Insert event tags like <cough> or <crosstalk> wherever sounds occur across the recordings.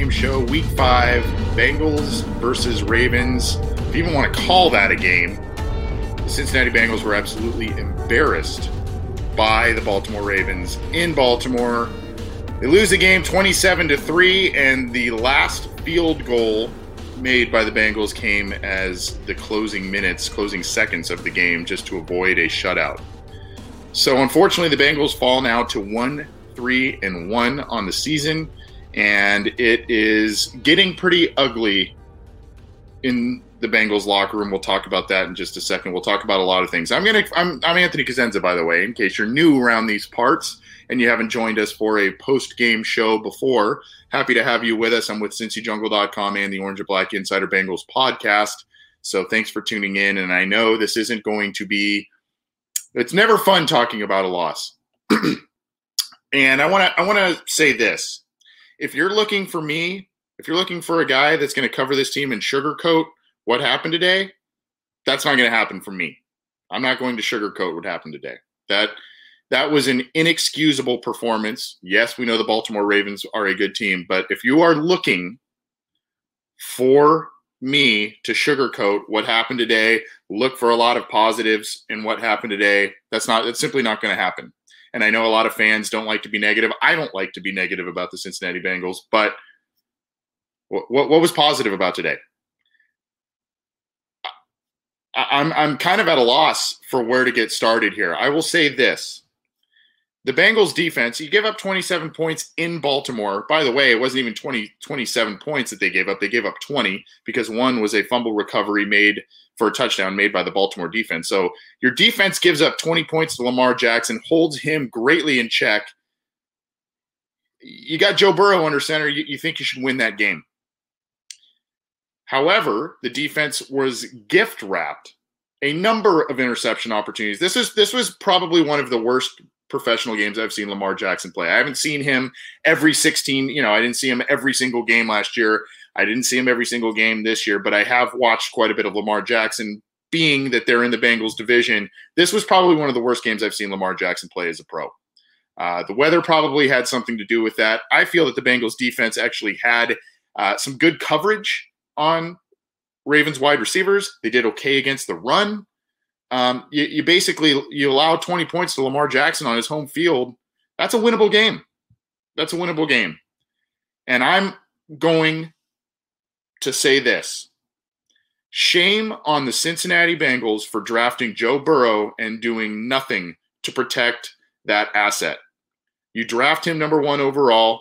game show, week five Bengals versus Ravens. If you even want to call that a game, the Cincinnati Bengals were absolutely embarrassed by the Baltimore Ravens in Baltimore. They lose the game 27 to 3, and the last field goal made by the Bengals came as the closing minutes, closing seconds of the game just to avoid a shutout. So unfortunately, the Bengals fall now to one, three, and one on the season, and it is getting pretty ugly in the Bengals locker room. We'll talk about that in just a second. We'll talk about a lot of things. I'm gonna I'm, I'm Anthony Cosenza, by the way, in case you're new around these parts and you haven't joined us for a post game show before. Happy to have you with us. I'm with CincyJungle.com and the Orange and Black Insider Bengals podcast. So thanks for tuning in. And I know this isn't going to be it's never fun talking about a loss. <clears throat> and I want to I want to say this. If you're looking for me, if you're looking for a guy that's going to cover this team and sugarcoat what happened today, that's not going to happen for me. I'm not going to sugarcoat what happened today. That that was an inexcusable performance. Yes, we know the Baltimore Ravens are a good team, but if you are looking for me to sugarcoat what happened today, look for a lot of positives in what happened today. That's not that's simply not going to happen. And I know a lot of fans don't like to be negative. I don't like to be negative about the Cincinnati Bengals, but what, what, was positive about today? I, I'm I'm kind of at a loss for where to get started here. I will say this. The Bengals defense, you give up 27 points in Baltimore. By the way, it wasn't even 20, 27 points that they gave up. They gave up 20 because one was a fumble recovery made for a touchdown made by the Baltimore defense. So your defense gives up 20 points to Lamar Jackson, holds him greatly in check. You got Joe Burrow under center. You, you think you should win that game. However, the defense was gift wrapped a number of interception opportunities. This is this was probably one of the worst professional games I've seen Lamar Jackson play. I haven't seen him every 16, you know, I didn't see him every single game last year. I didn't see him every single game this year, but I have watched quite a bit of Lamar Jackson being that they're in the Bengals division. This was probably one of the worst games I've seen Lamar Jackson play as a pro. Uh, the weather probably had something to do with that. I feel that the Bengals defense actually had uh, some good coverage on Ravens wide receivers. They did okay against the run. Um, you, you basically you allow 20 points to Lamar Jackson on his home field. That's a winnable game. That's a winnable game. And I'm going to say this. Shame on the Cincinnati Bengals for drafting Joe Burrow and doing nothing to protect that asset. You draft him number one overall.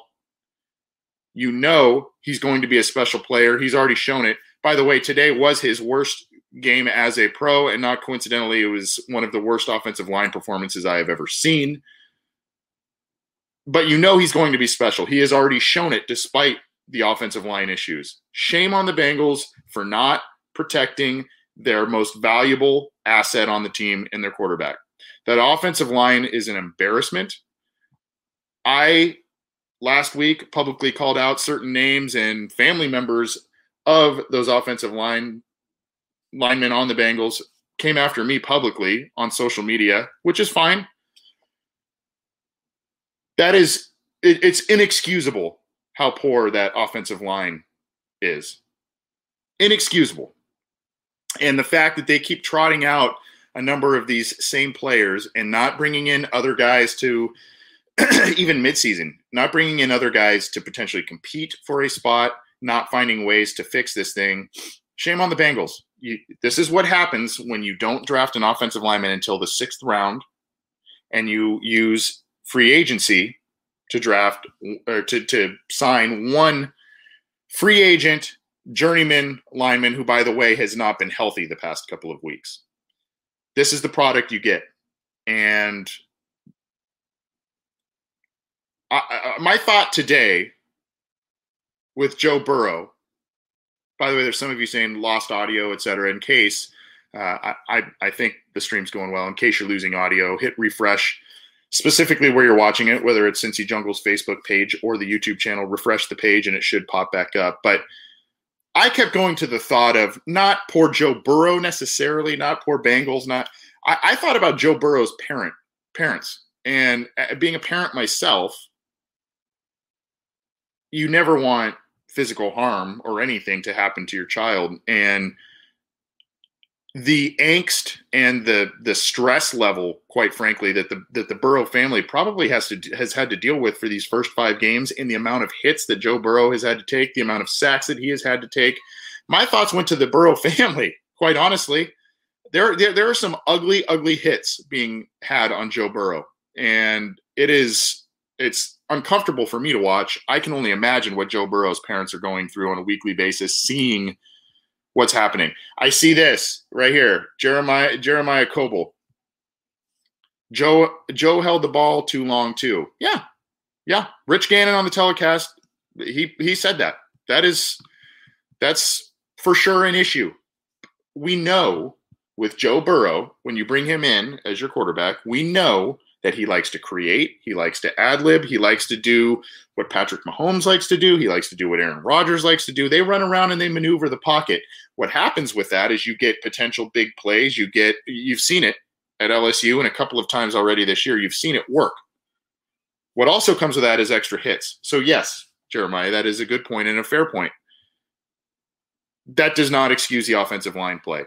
You know he's going to be a special player. He's already shown it. By the way, today was his worst game as a pro, and not coincidentally, it was one of the worst offensive line performances I have ever seen. But you know he's going to be special. He has already shown it despite the offensive line issues. Shame on the Bengals for not protecting their most valuable asset on the team in their quarterback. That offensive line is an embarrassment. I last week publicly called out certain names and family members of those offensive line linemen on the Bengals came after me publicly on social media, which is fine. That is, it, it's inexcusable how poor that offensive line is. Inexcusable. And the fact that they keep trotting out a number of these same players and not bringing in other guys to <clears throat> even midseason, not bringing in other guys to potentially compete for a spot, not finding ways to fix this thing. Shame on the Bengals. You, this is what happens when you don't draft an offensive lineman until the sixth round and you use free agency to draft or to, to sign one free agent journeyman lineman who, by the way, has not been healthy the past couple of weeks. This is the product you get. And I, I, my thought today with Joe Burrow, by the way, there's some of you saying lost audio, et cetera. In case, uh, I, I think the stream's going well. In case you're losing audio, hit refresh specifically where you're watching it, whether it's Cincy Jungle's Facebook page or the YouTube channel, refresh the page and it should pop back up. But I kept going to the thought of not poor Joe Burrow necessarily, not poor Bengals, not. I, I thought about Joe Burrow's parent parents and uh, being a parent myself. You never want physical harm or anything to happen to your child, and the angst and the the stress level, quite frankly, that the that the Burrow family probably has to has had to deal with for these first five games, and the amount of hits that Joe Burrow has had to take, the amount of sacks that he has had to take. My thoughts went to the Burrow <laughs> family. Quite honestly, there there, there are some ugly, ugly hits being had on Joe Burrow, and it is it's uncomfortable for me to watch. I can only imagine what Joe Burrow's parents are going through on a weekly basis, seeing what's happening. I see this right here. Jeremiah Jeremiah Coble. Joe Joe held the ball too long too. Yeah. Yeah. Rich Gannon on the telecast, he he said that. That is that's for sure an issue. We know with Joe Burrow, when you bring him in as your quarterback, we know that he likes to create, he likes to ad lib, he likes to do what Patrick Mahomes likes to do, he likes to do what Aaron Rodgers likes to do. They run around and they maneuver the pocket. What happens with that is you get potential big plays. You get you've seen it at LSU and a couple of times already this year. You've seen it work. What also comes with that is extra hits. So yes, Jeremiah, that is a good point and a fair point. That does not excuse the offensive line play.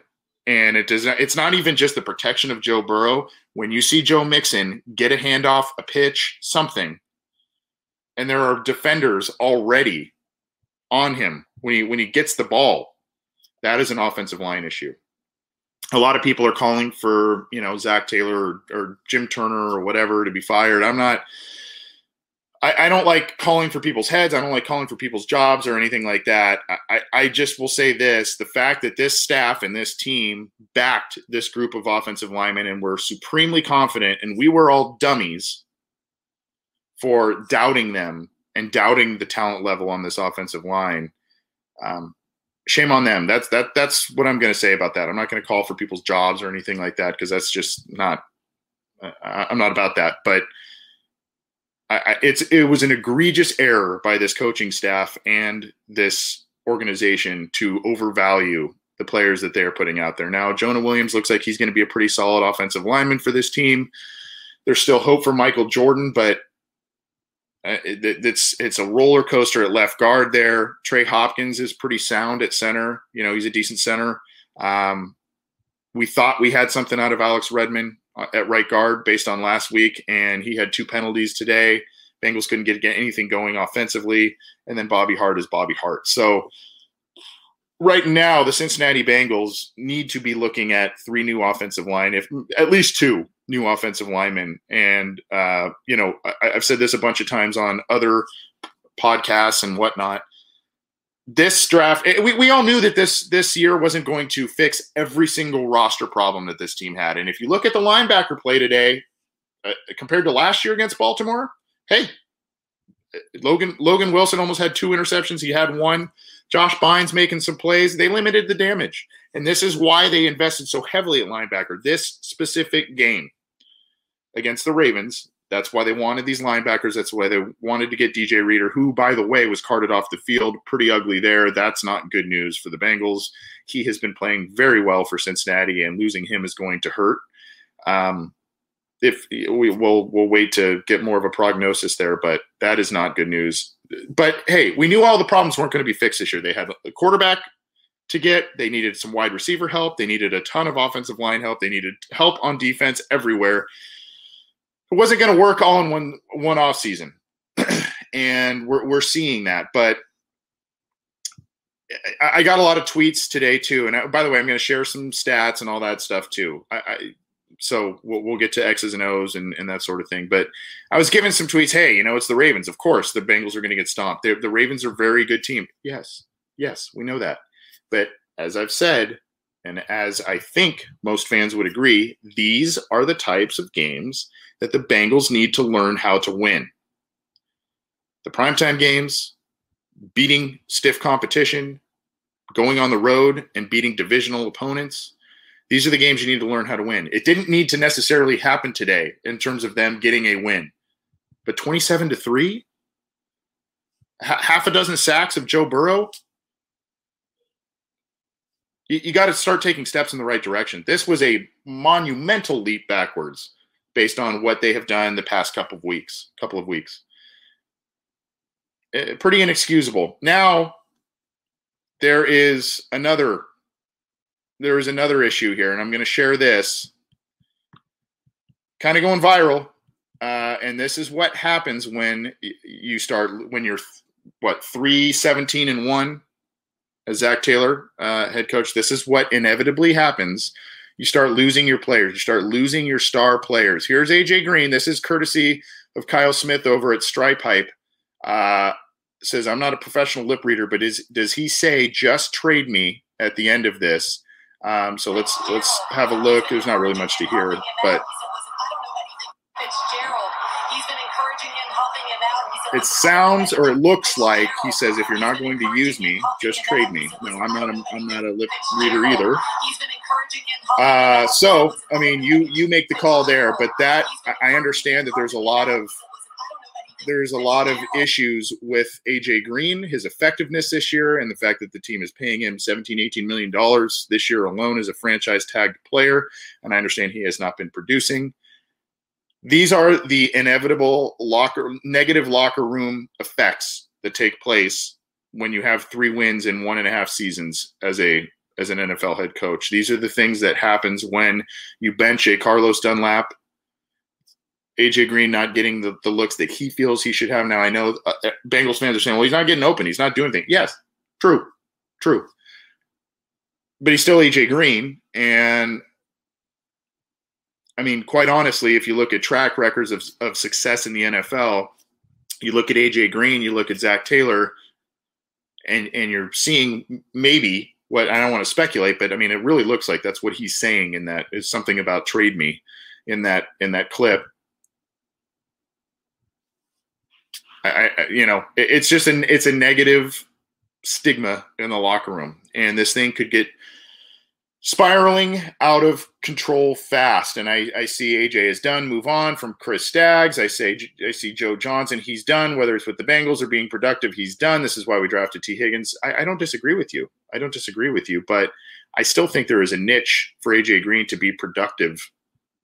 And it does not, it's not even just the protection of Joe Burrow. When you see Joe Mixon get a handoff, a pitch, something, and there are defenders already on him when he when he gets the ball, that is an offensive line issue. A lot of people are calling for, you know, Zac Taylor or, or Jim Turner or whatever to be fired. I'm not I, I, don't like calling for people's heads. I don't like calling for people's jobs or anything like that. I, I just will say this the fact that this staff and this team backed this group of offensive linemen and were supremely confident, and we were all dummies for doubting them and doubting the talent level on this offensive line. Um, shame on them. That's that. That's what I'm going to say about that. I'm not going to call for people's jobs or anything like that because that's just not. I'm not about that. But I, it's it was an egregious error by this coaching staff and this organization to overvalue the players that they are putting out there. Now, Jonah Williams looks like he's going to be a pretty solid offensive lineman for this team. There's still hope for Michael Jordan, but uh, it's it's a roller coaster at left guard there. Trey Hopkins is pretty sound at center. You know, he's a decent center. Um, we thought we had something out of Alex Redmond at right guard based on last week, and he had two penalties today. Bengals couldn't get, get anything going offensively, and then Bobby Hart is Bobby Hart. So right now, the Cincinnati Bengals need to be looking at three new offensive line, if at least two new offensive linemen. And uh, you know, I, I've said this a bunch of times on other podcasts and whatnot this draft we, we all knew that this this year wasn't going to fix every single roster problem that this team had. And if you look at the linebacker play today uh, compared to last year against baltimore hey logan logan wilson almost had two interceptions. He had one. Josh bynes making some plays. They limited the damage. And this is why they invested so heavily at linebacker this specific game against the ravens that's why they wanted these linebackers. That's why they wanted to get DJ Reader, who, by the way, was carted off the field pretty ugly there. That's not good news for the Bengals. He has been playing very well for Cincinnati, and losing him is going to hurt. Um, if we will, we'll wait to get more of a prognosis there, but that is not good news. But hey, we knew all the problems weren't going to be fixed this year. They had a quarterback to get. They needed some wide receiver help. They needed a ton of offensive line help. They needed help on defense everywhere it wasn't going to work all in one one off season, <clears throat> and we're we're seeing that. But I, I, got a lot of tweets today too, and I, by the way, I'm going to share some stats and all that stuff too. I, I so we'll, we'll, get to X's and O's and, and that sort of thing. But I was given some tweets. Hey, you know, it's the Ravens. Of course, the Bengals are going to get stomped. They're, the Ravens are a very good team. Yes, yes, we know that. But as I've said, and as I think most fans would agree, these are the types of games that the Bengals need to learn how to win. The primetime games, beating stiff competition, going on the road and beating divisional opponents. These are the games you need to learn how to win. It didn't need to necessarily happen today in terms of them getting a win. But 27 to 3, half a dozen sacks of Joe Burrow, you, you got to start taking steps in the right direction. This was a monumental leap backwards based on what they have done the past couple of weeks. Couple of weeks, uh, pretty inexcusable. Now there is another there is another issue here, and I'm going to share this. Kind of going viral, uh, and this is what happens when you start when you're what three seventeen and one as Zac Taylor, uh, head coach, this is what inevitably happens. You start losing your players. You start losing your star players. Here's AJ Green. This is courtesy of Kyle Smith over at Stripe Hype. Uh, says, "I'm not a professional lip reader, but is does he say just trade me at the end of this?" Um, so let's let's have a look. There's not really much to hear, but it sounds or it looks like he says, if you're not going to use me, just trade me. No, I'm not. A, I'm not a lip reader either. Uh, so, I mean, you you make the call there, but that I understand that there's a lot of there's a lot of issues with AJ Green, his effectiveness this year, and the fact that the team is paying him 17, 18 million dollars this year alone as a franchise tagged player. And I understand he has not been producing these are the inevitable locker negative locker room effects that take place when you have three wins in one and a half seasons as a as an NFL head coach. These are the things that happens when you bench a Carlos Dunlap, AJ Green not getting the, the looks that he feels he should have. Now I know uh, uh, Bengals fans are saying, "Well, he's not getting open. He's not doing things." Yes, true, true. But he's still AJ Green, and I mean, quite honestly, if you look at track records of, of success in the NFL, you look at AJ Green, you look at Zac Taylor, and and you're seeing maybe what I don't want to speculate, but I mean, it really looks like that's what he's saying in that is something about trade me in that in that clip. I, I you know, it, it's just an it's a negative stigma in the locker room, and this thing could get spiraling out of control fast. And I, I see AJ is done. Move on from Chris Staggs. I say I see Joe Johnson. He's done. Whether it's with the Bengals or being productive, he's done. This is why we drafted Tee Higgins. I, I don't disagree with you. I don't disagree with you, but I still think there is a niche for AJ Green to be productive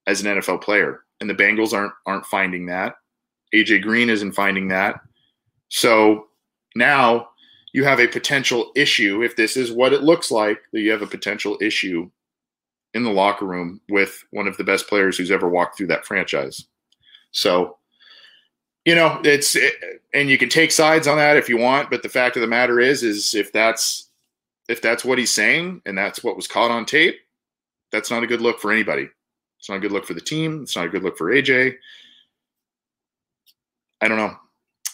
as an NFL player, and the Bengals aren't aren't finding that. AJ Green isn't finding that. So now you have a potential issue if this is what it looks like that you have a potential issue in the locker room with one of the best players who's ever walked through that franchise. So you know it's it, and you can take sides on that if you want but the fact of the matter is is if that's if that's what he's saying and that's what was caught on tape that's not a good look for anybody. It's not a good look for the team. It's not a good look for aj i don't know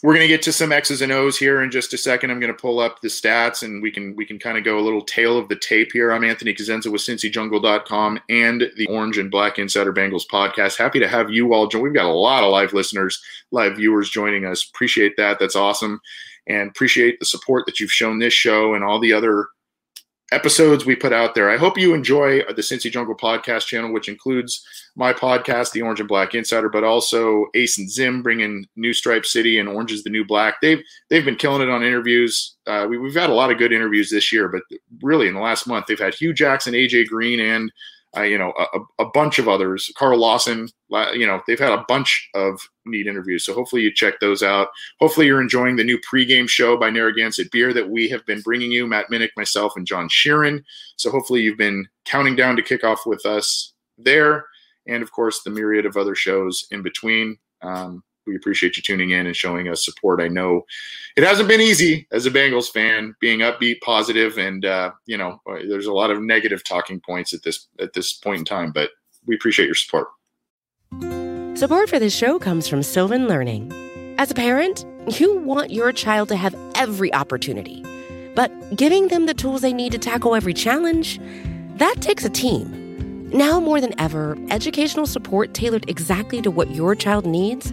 we're going to get to some X's and O's here in just a second. I'm going to pull up the stats and we can we can kind of go a little tail of the tape here. I'm Anthony Cosenza with CincyJungle.com and the Orange and Black Insider Bengals podcast. Happy to have you all join. We've got a lot of live listeners, live viewers joining us. Appreciate that. That's awesome. And appreciate the support that you've shown this show and all the other episodes we put out there. I hope you enjoy the Cincy Jungle podcast channel, which includes my podcast, The Orange and Black Insider, but also Ace and Zim bringing New Stripe City and Orange is the New Black. They've they've been killing it on interviews. Uh, we, have had a lot of good interviews this year, but really in the last month they've had Hue Jackson, AJ Green, and uh, you know, a, a, bunch of others. Carl Lawson, you know, they've had a bunch of neat interviews. So hopefully you check those out. Hopefully you're enjoying the new pregame show by Narragansett Beer that we have been bringing you, Matt Minich, myself, and John Sheeran. So hopefully you've been counting down to kick off with us there. and of course the myriad of other shows in between. Um, we appreciate you tuning in and showing us support. I know it hasn't been easy as a Bengals fan, being upbeat, positive, and uh, you know there's a lot of negative talking points at this at this point in time. But we appreciate your support. Support for this show comes from Sylvan Learning. As a parent, you want your child to have every opportunity, but giving them the tools they need to tackle every challenge that takes a team. Now more than ever, educational support tailored exactly to what your child needs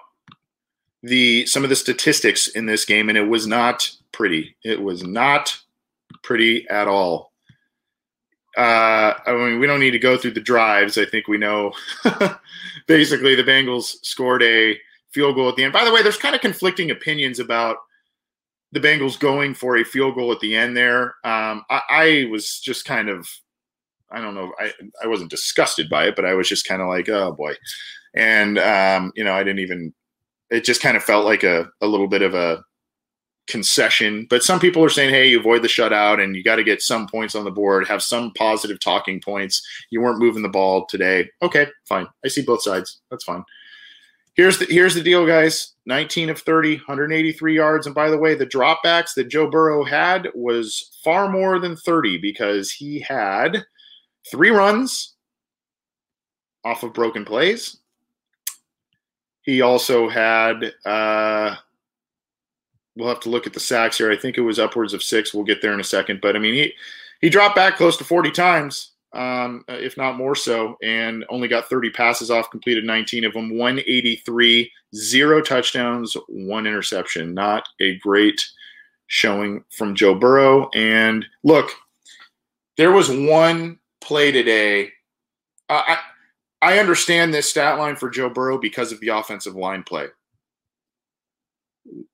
the some of the statistics in this game, and it was not pretty. It was not pretty at all. Uh, I mean, we don't need to go through the drives. I think we know. <laughs> basically, the Bengals scored a field goal at the end. By the way, there's kind of conflicting opinions about the Bengals going for a field goal at the end there. Um, I, I, was just kind of, I don't know, I, I wasn't disgusted by it, but I was just kind of like, oh boy. And, um, you know, I didn't even it just kind of felt like a, a little bit of a concession. But some people are saying, hey, you avoid the shutout and you got to get some points on the board, have some positive talking points. You weren't moving the ball today. Okay, fine. I see both sides. That's fine. Here's the here's the deal, guys. 19 of 30, 183 yards. And by the way, the dropbacks that Joe Burrow had was far more than 30 because he had three runs off of broken plays he also had, uh, we'll have to look at the sacks here. I think it was upwards of six. We'll get there in a second. But I mean, he, he dropped back close to 40 times, um, if not more so, and only got 30 passes off, completed 19 of them, 183, zero touchdowns, one interception. Not a great showing from Joe Burrow. And look, there was one play today. Uh, I, I understand this stat line for Joe Burrow because of the offensive line play.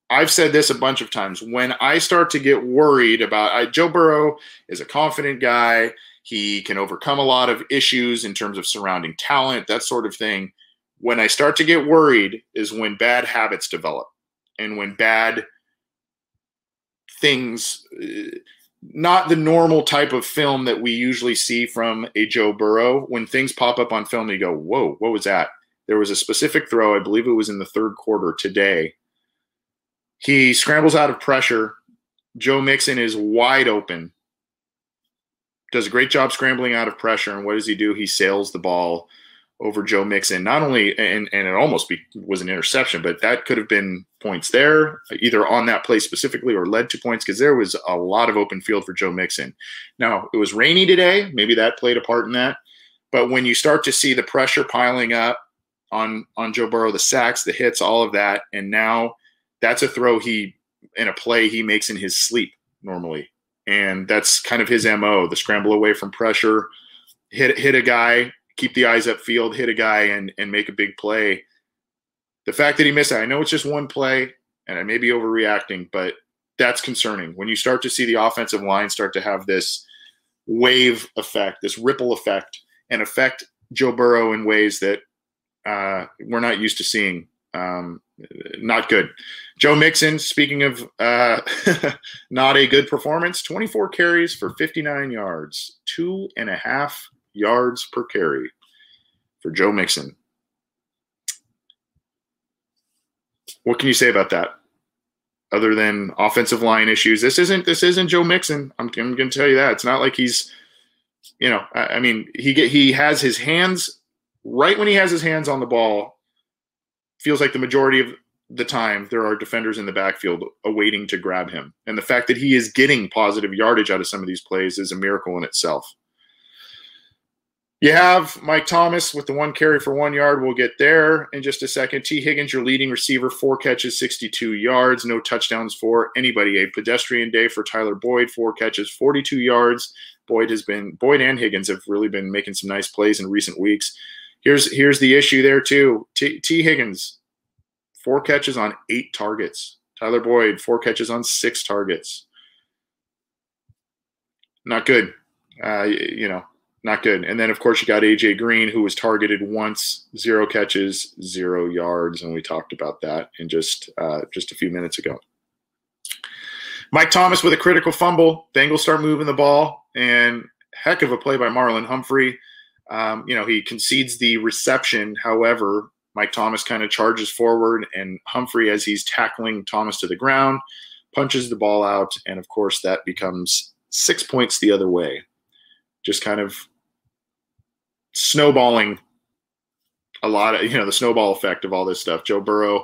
I've said this a bunch of times. When I start to get worried about I, Joe Burrow is a confident guy. He can overcome a lot of issues in terms of surrounding talent, that sort of thing. When I start to get worried is when bad habits develop and when bad things uh, not the normal type of film that we usually see from a Joe Burrow. When things pop up on film, you go, whoa, what was that? There was a specific throw, I believe it was in the third quarter today. He scrambles out of pressure. Joe Mixon is wide open. Does a great job scrambling out of pressure. And what does he do? He sails the ball over Joe Mixon. Not only and and it almost be, was an interception, but that could have been points there, either on that play specifically or led to points because there was a lot of open field for Joe Mixon. Now it was rainy today, maybe that played a part in that. But when you start to see the pressure piling up on on Joe Burrow, the sacks, the hits, all of that, and now that's a throw he in a play he makes in his sleep normally, and that's kind of his mo: the scramble away from pressure, hit hit a guy keep the eyes upfield, hit a guy, and and make a big play. The fact that he missed it, I know it's just one play, and I may be overreacting, but that's concerning. When you start to see the offensive line start to have this wave effect, this ripple effect, and affect Joe Burrow in ways that uh, we're not used to seeing. Um, not good. Joe Mixon, speaking of uh, <laughs> not a good performance, 24 carries for 59 yards, two and a half yards per carry for Joe Mixon. What can you say about that? Other than offensive line issues, this isn't this isn't Joe Mixon. I'm, I'm going to tell you that it's not like he's, you know, I, I mean he get he has his hands right when he has his hands on the ball, feels like the majority of the time there are defenders in the backfield awaiting to grab him. And the fact that he is getting positive yardage out of some of these plays is a miracle in itself. You have Mike Thomas with the one carry for one yard. We'll get there in just a second. Tee Higgins, your leading receiver, four catches, 62 yards, no touchdowns for anybody. A pedestrian day for Tyler Boyd, four catches, 42 yards. Boyd has been Boyd and Higgins have really been making some nice plays in recent weeks. Here's here's the issue there too. T, Tee Higgins, four catches on eight targets. Tyler Boyd, four catches on six targets. Not good. Uh, you know, not good. And then, of course, you got AJ Green, who was targeted once, zero catches, zero yards, and we talked about that in just uh, just a few minutes ago. Mike Thomas with a critical fumble. Bengals start moving the ball, and heck of a play by Marlon Humphrey. Um, you know, he concedes the reception. However, Mike Thomas kind of charges forward, and Humphrey, as he's tackling Thomas to the ground, punches the ball out, and of course, that becomes six points the other way. Just kind of snowballing a lot of you know the snowball effect of all this stuff. Joe Burrow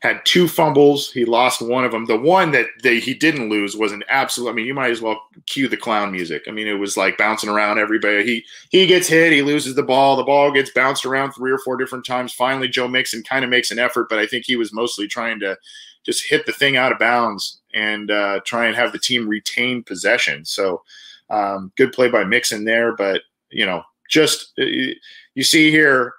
had two fumbles. He lost one of them. The one that they, he didn't lose was an absolute. I mean, you might as well cue the clown music. I mean, it was like bouncing around everybody. He he gets hit. He loses the ball. The ball gets bounced around three or four different times. Finally, Joe Mixon kind of makes an effort, but I think he was mostly trying to just hit the thing out of bounds and uh, try and have the team retain possession. So um, good play by Mixon there, but you know just uh, you see here,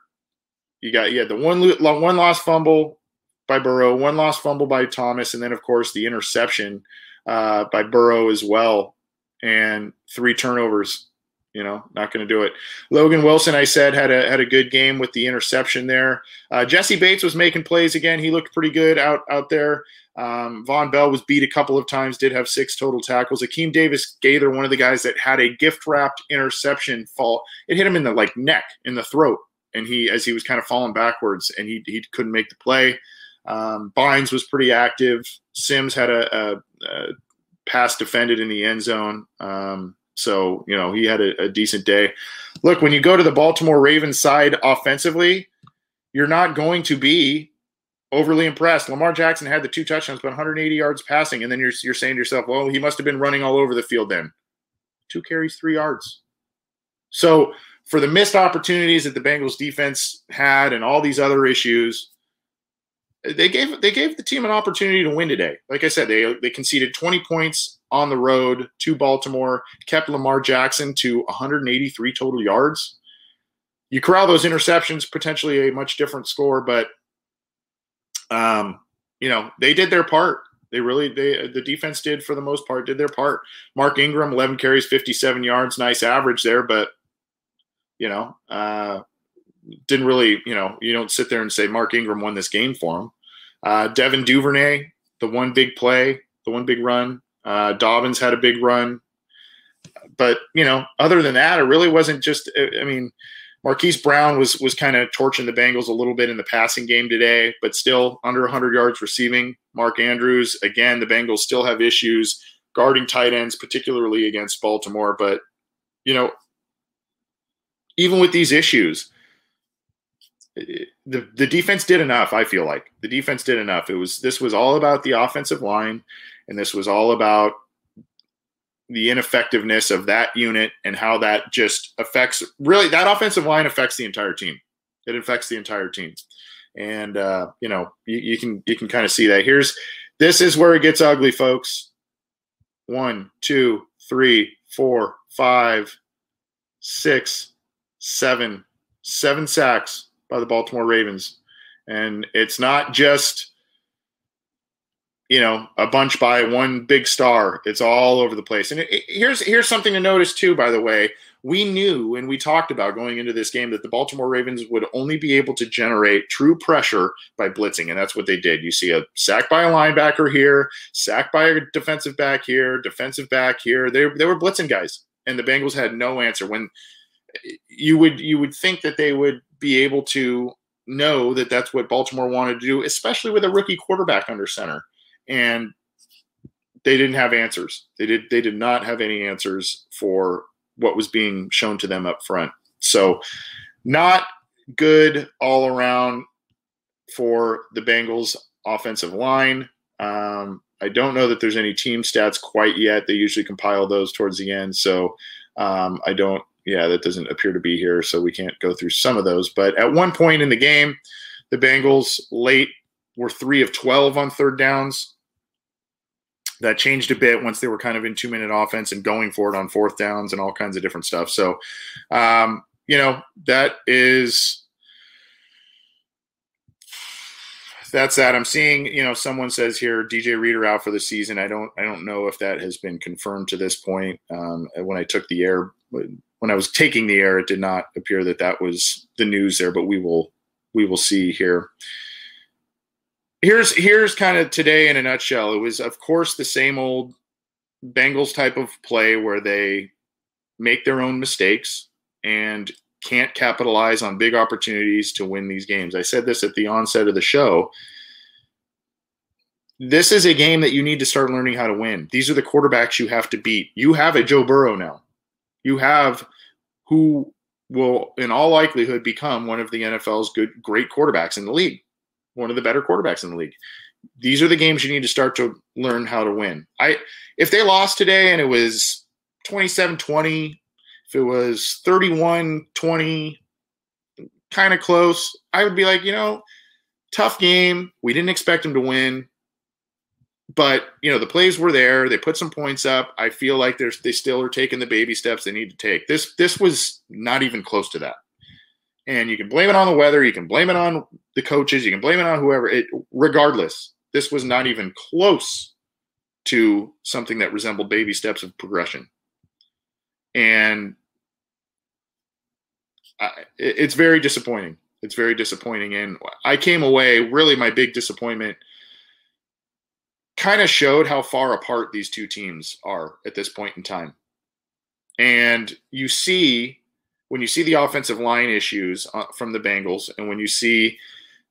you got yeah the one one lost fumble by Burrow, one lost fumble by Thomas, and then of course the interception uh, by Burrow as well, and three turnovers. You know, not going to do it. Logan Wilson, I said, had a had a good game with the interception there. Uh, Jessie Bates was making plays again. He looked pretty good out out there. Um, Vonn Bell was beat a couple of times, did have six total tackles. Akeem Davis Gaither, one of the guys that had a gift wrapped interception fall, it hit him in the like neck, in the throat, and he as he was kind of falling backwards, and he he couldn't make the play. Um, Bynes was pretty active. Sims had a, a, a pass defended in the end zone. Um, so, you know, he had a, a, decent day. Look, when you go to the Baltimore Ravens side offensively, you're not going to be overly impressed. Lamar Jackson had the two touchdowns, but 180 yards passing, and then you're you're saying to yourself, well, he must have been running all over the field then. Two carries, three yards. So for the missed opportunities that the Bengals defense had and all these other issues, they gave they gave the team an opportunity to win today. Like I said, they they conceded 20 points on the road to Baltimore, kept Lamar Jackson to 183 total yards. You corral those interceptions, potentially a much different score, but um, you know, they did their part. They really they the defense did for the most part did their part. Mark Ingram, 11 carries, 57 yards, nice average there, but you know, uh, didn't really, you know, you don't sit there and say Mark Ingram won this game for him. Uh, Devin Duvernay, the one big play, the one big run. Uh, Dobbins had a big run, but you know, other than that, it really wasn't just. I mean, Marquise Brown was was kind of torching the Bengals a little bit in the passing game today, but still under 100 yards receiving. Mark Andrews, again, the Bengals still have issues guarding tight ends, particularly against Baltimore. But you know, even with these issues, the the defense did enough. I feel like the defense did enough. It was this was all about the offensive line, and this was all about the ineffectiveness of that unit and how that just affects really that offensive line affects the entire team. It affects the entire team, and uh, you know you, you can you can kind of see that. Here's this is where it gets ugly, folks. One, two, three, four, five, six, seven, seven sacks by the Baltimore Ravens, and it's not just you know a bunch by one big star. It's all over the place. And it, it, here's here's something to notice too by the way. We knew and we talked about going into this game that the baltimore ravens would only be able to generate true pressure by blitzing and that's what they did. You see a sack by a linebacker here sack by a defensive back here defensive back here. They, they were blitzing guys and the bengals had no answer. When you would you would think that they would be able to know that that's what baltimore wanted to do especially with a rookie quarterback under center and they didn't have answers. They did they did not have any answers for what was being shown to them up front. So not good all around. for the Bengals offensive line. Um, I don't know that there's any team stats quite yet. They usually compile those towards the end. So um, I don't, yeah, that doesn't appear to be here. So we can't go through some of those. But at one point in the game, the Bengals late were three of 12 on third downs. That changed a bit once they were kind of in two minute offense and going for it on fourth downs and all kinds of different stuff. So, um, you know, that is that's that. I'm seeing, you know, someone says here DJ Reader out for the season. I don't, I don't know if that has been confirmed to this point. Um, when I took the air, when I was taking the air, it did not appear that that was the news there. But we will, we will see here. Here's here's kind of today in a nutshell. It was, of course, the same old Bengals type of play where they make their own mistakes and can't capitalize on big opportunities to win these games. I said this at the onset of the show. This is a game that you need to start learning how to win. These are the quarterbacks you have to beat. You have a Joe Burrow now. You have who will, in all likelihood, become one of the NFL's good, great quarterbacks in the league, one of the better quarterbacks in the league. These are the games you need to start to learn how to win. I, if they lost today and it was 27 20, if it was 31 20, kind of close, I would be like, you know, tough game. We didn't expect them to win. But, you know, the plays were there. They put some points up. I feel like there's they still are taking the baby steps they need to take. This this was not even close to that. And you can blame it on the weather, you can blame it on the coaches, you can blame it on whoever. It regardless, this was not even close to something that resembled baby steps of progression. And it's very disappointing. It's very disappointing. And I came away really my big disappointment kind of showed how far apart these two teams are at this point in time. And you see when you see the offensive line issues uh, from the Bengals and when you see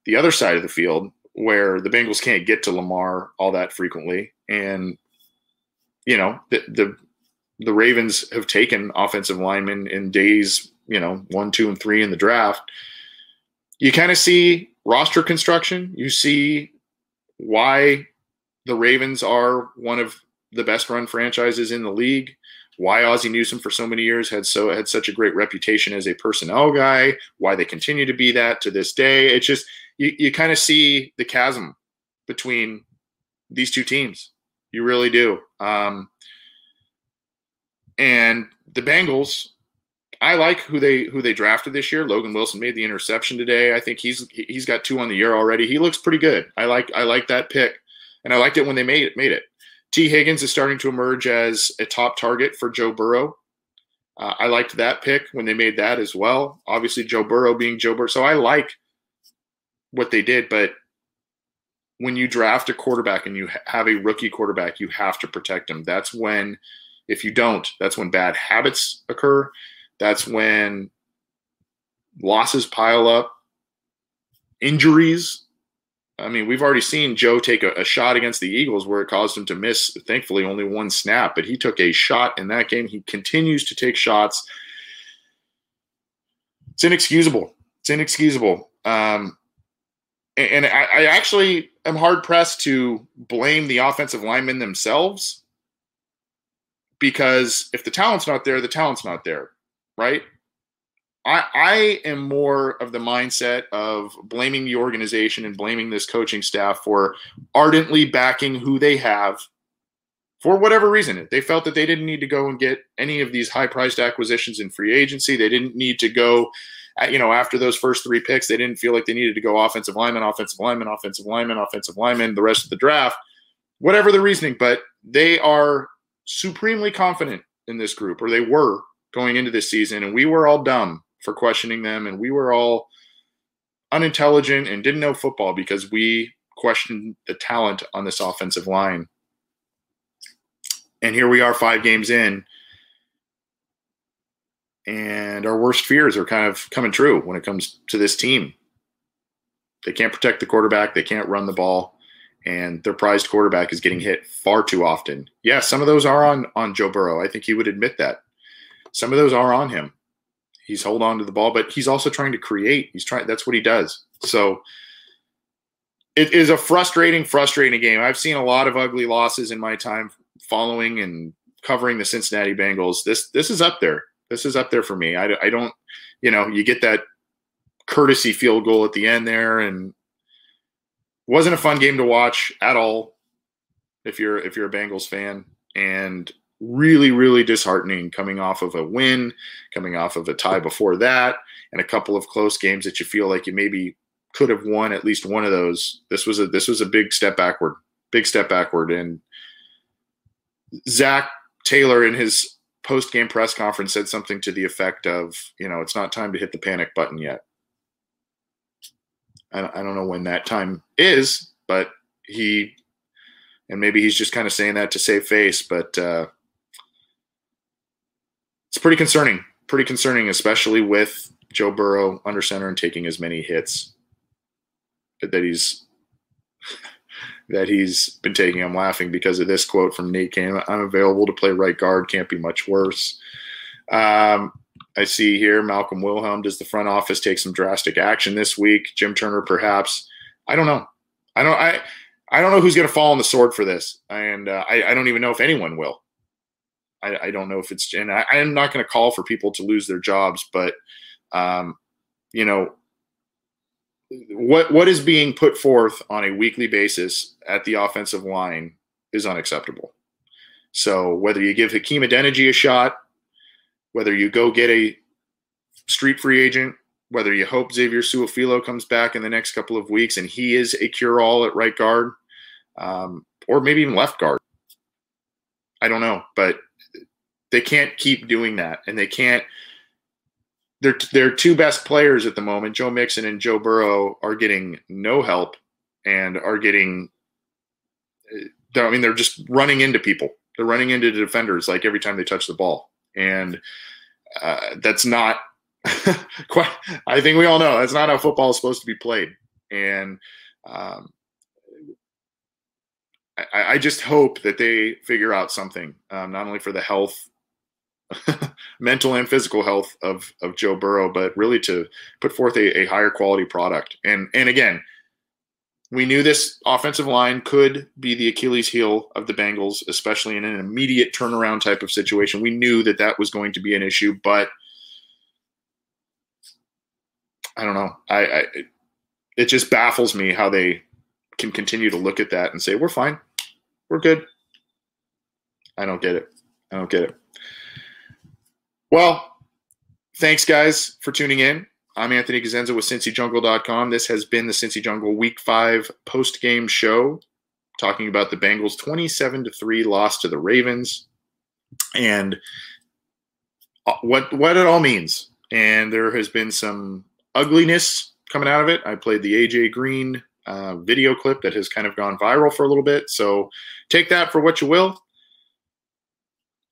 the other side of the field where the Bengals can't get to Lamar all that frequently and you know the the, the Ravens have taken offensive linemen in days you know, one, two, and three in the draft, you kind of see roster construction. You see why the Ravens are one of the best run franchises in the league. Why Ozzie Newsome for so many years had so had such a great reputation as a personnel guy. Why they continue to be that to this day. It's just you, you kind of see the chasm between these two teams. You really do. Um, and the Bengals I like who they who they drafted this year. Logan Wilson made the interception today. I think he's he's got two on the year already. He looks pretty good. I like I like that pick, and I liked it when they made it made it. Tee Higgins is starting to emerge as a top target for Joe Burrow. Uh, I liked that pick when they made that as well. Obviously, Joe Burrow being Joe Burrow, so I like what they did. But when you draft a quarterback and you have a rookie quarterback, you have to protect him. That's when, if you don't, that's when bad habits occur that's when losses pile up, injuries. I mean, we've already seen Joe take a, a, shot against the Eagles where it caused him to miss, thankfully, only one snap, but he took a shot in that game. He continues to take shots. It's inexcusable. It's inexcusable. Um, and, and I, I actually am hard pressed to blame the offensive linemen themselves because if the talent's not there, the talent's not there right? I, I am more of the mindset of blaming the organization and blaming this coaching staff for ardently backing who they have for whatever reason. They felt that they didn't need to go and get any of these high priced acquisitions in free agency. They didn't need to go, you know, after those first three picks, they didn't feel like they needed to go offensive lineman, offensive lineman, offensive lineman, offensive lineman, the rest of the draft, whatever the reasoning. But they are supremely confident in this group, or they were going into this season, and we were all dumb for questioning them, and we were all unintelligent and didn't know football because we questioned the talent on this offensive line. And here we are, five games in, and our worst fears are kind of coming true when it comes to this team. They can't protect the quarterback, they can't run the ball, and their prized quarterback is getting hit far too often. Yeah, some of those are on on Joe Burrow. I think he would admit that some of those are on him. He's hold on to the ball, but he's also trying to create. He's trying. That's what he does. So it is a frustrating, frustrating game. I've seen a lot of ugly losses in my time following and covering the Cincinnati Bengals. This this is up there. This is up there for me. I, I don't, you know, you get that courtesy field goal at the end there, and wasn't a fun game to watch at all. If you're if you're a Bengals fan, and really really disheartening coming off of a win, coming off of a tie before that, and a couple of close games that you feel like you maybe could have won at least one of those. This was a this was a big step backward, big step backward, and Zac Taylor in his post game press conference said something to the effect of, you know, it's not time to hit the panic button yet. I, I don't know when that time is, but he, and maybe he's just kind of saying that to save face, but uh, it's pretty concerning. Pretty concerning, especially with Joe Burrow under center and taking as many hits that he's that he's been taking. I'm laughing because of this quote from Nate Kane. I'm available to play right guard. Can't be much worse. Um, I see here Malcolm Wilhelm. Does the front office take some drastic action this week? Jim Turner, perhaps. I don't know. I don't. I. I don't know who's going to fall on the sword for this, and uh, I, I, don't even know if anyone will. I, I don't know if it's. And I, am not going to call for people to lose their jobs, but um, you know, what what is being put forth on a weekly basis at the offensive line is unacceptable. So whether you give Hakeem Adeniji a shot, whether you go get a street free agent, whether you hope Xavier Su'a-Filo comes back in the next couple of weeks and he is a cure all at right guard, um, or maybe even left guard. I don't know, but they can't keep doing that, and they can't their their two best players at the moment, Joe Mixon and Joe Burrow, are getting no help and are getting. I mean, they're just running into people. They're running into defenders like every time they touch the ball, and uh, that's not. <laughs> quite, I think we all know that's not how football is supposed to be played, and um, I, I, just hope that they figure out something, um, not only for the health <laughs> mental and physical health of of Joe Burrow, but really to put forth a, a higher quality product. And and again, we knew this offensive line could be the Achilles heel of the Bengals, especially in an immediate turnaround type of situation. We knew that that was going to be an issue, but I don't know. I, I it just baffles me how they can continue to look at that and say we're fine, we're good. I don't get it. I don't get it. Well, thanks, guys, for tuning in. I'm Anthony Cosenza with CincyJungle.com. This has been the Cincy Jungle Week 5 post game show talking about the Bengals 27 to 3 loss to the Ravens and uh, what what it all means. And there has been some ugliness coming out of it. I played the AJ Green uh, video clip that has kind of gone viral for a little bit. So take that for what you will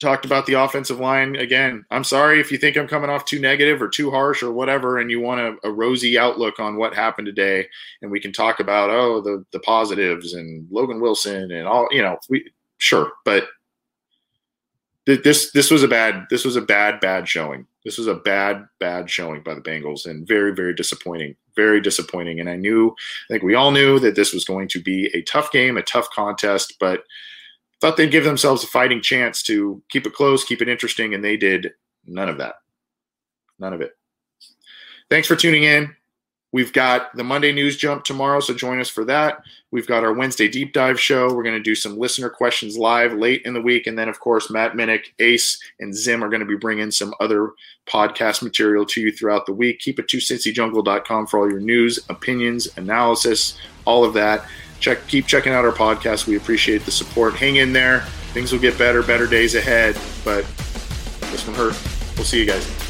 talked about the offensive line again. I'm sorry if you think I'm coming off too negative or too harsh or whatever, and you want a, a, rosy outlook on what happened today, and we can talk about oh the the positives and Logan Wilson and all you know we sure, but th- this this was a bad this was a bad bad showing. This was a bad bad showing by the Bengals and very very disappointing. Very disappointing. And I knew, I think we all knew that this was going to be a tough game, a tough contest, but thought they'd give themselves a fighting chance to keep it close, keep it interesting, and they did none of that. None of it. Thanks for tuning in. We've got the Monday news jump tomorrow, so join us for that. We've got our Wednesday deep dive show. We're going to do some listener questions live late in the week. And then, of course, Matt Minich, Ace, and Zim are going to be bringing some other podcast material to you throughout the week. Keep it to cincyjungle.com for all your news, opinions, analysis, all of that check keep checking out our podcast. We appreciate the support. Hang in there. Things will get better, better days ahead. But this one hurt. We'll see you guys.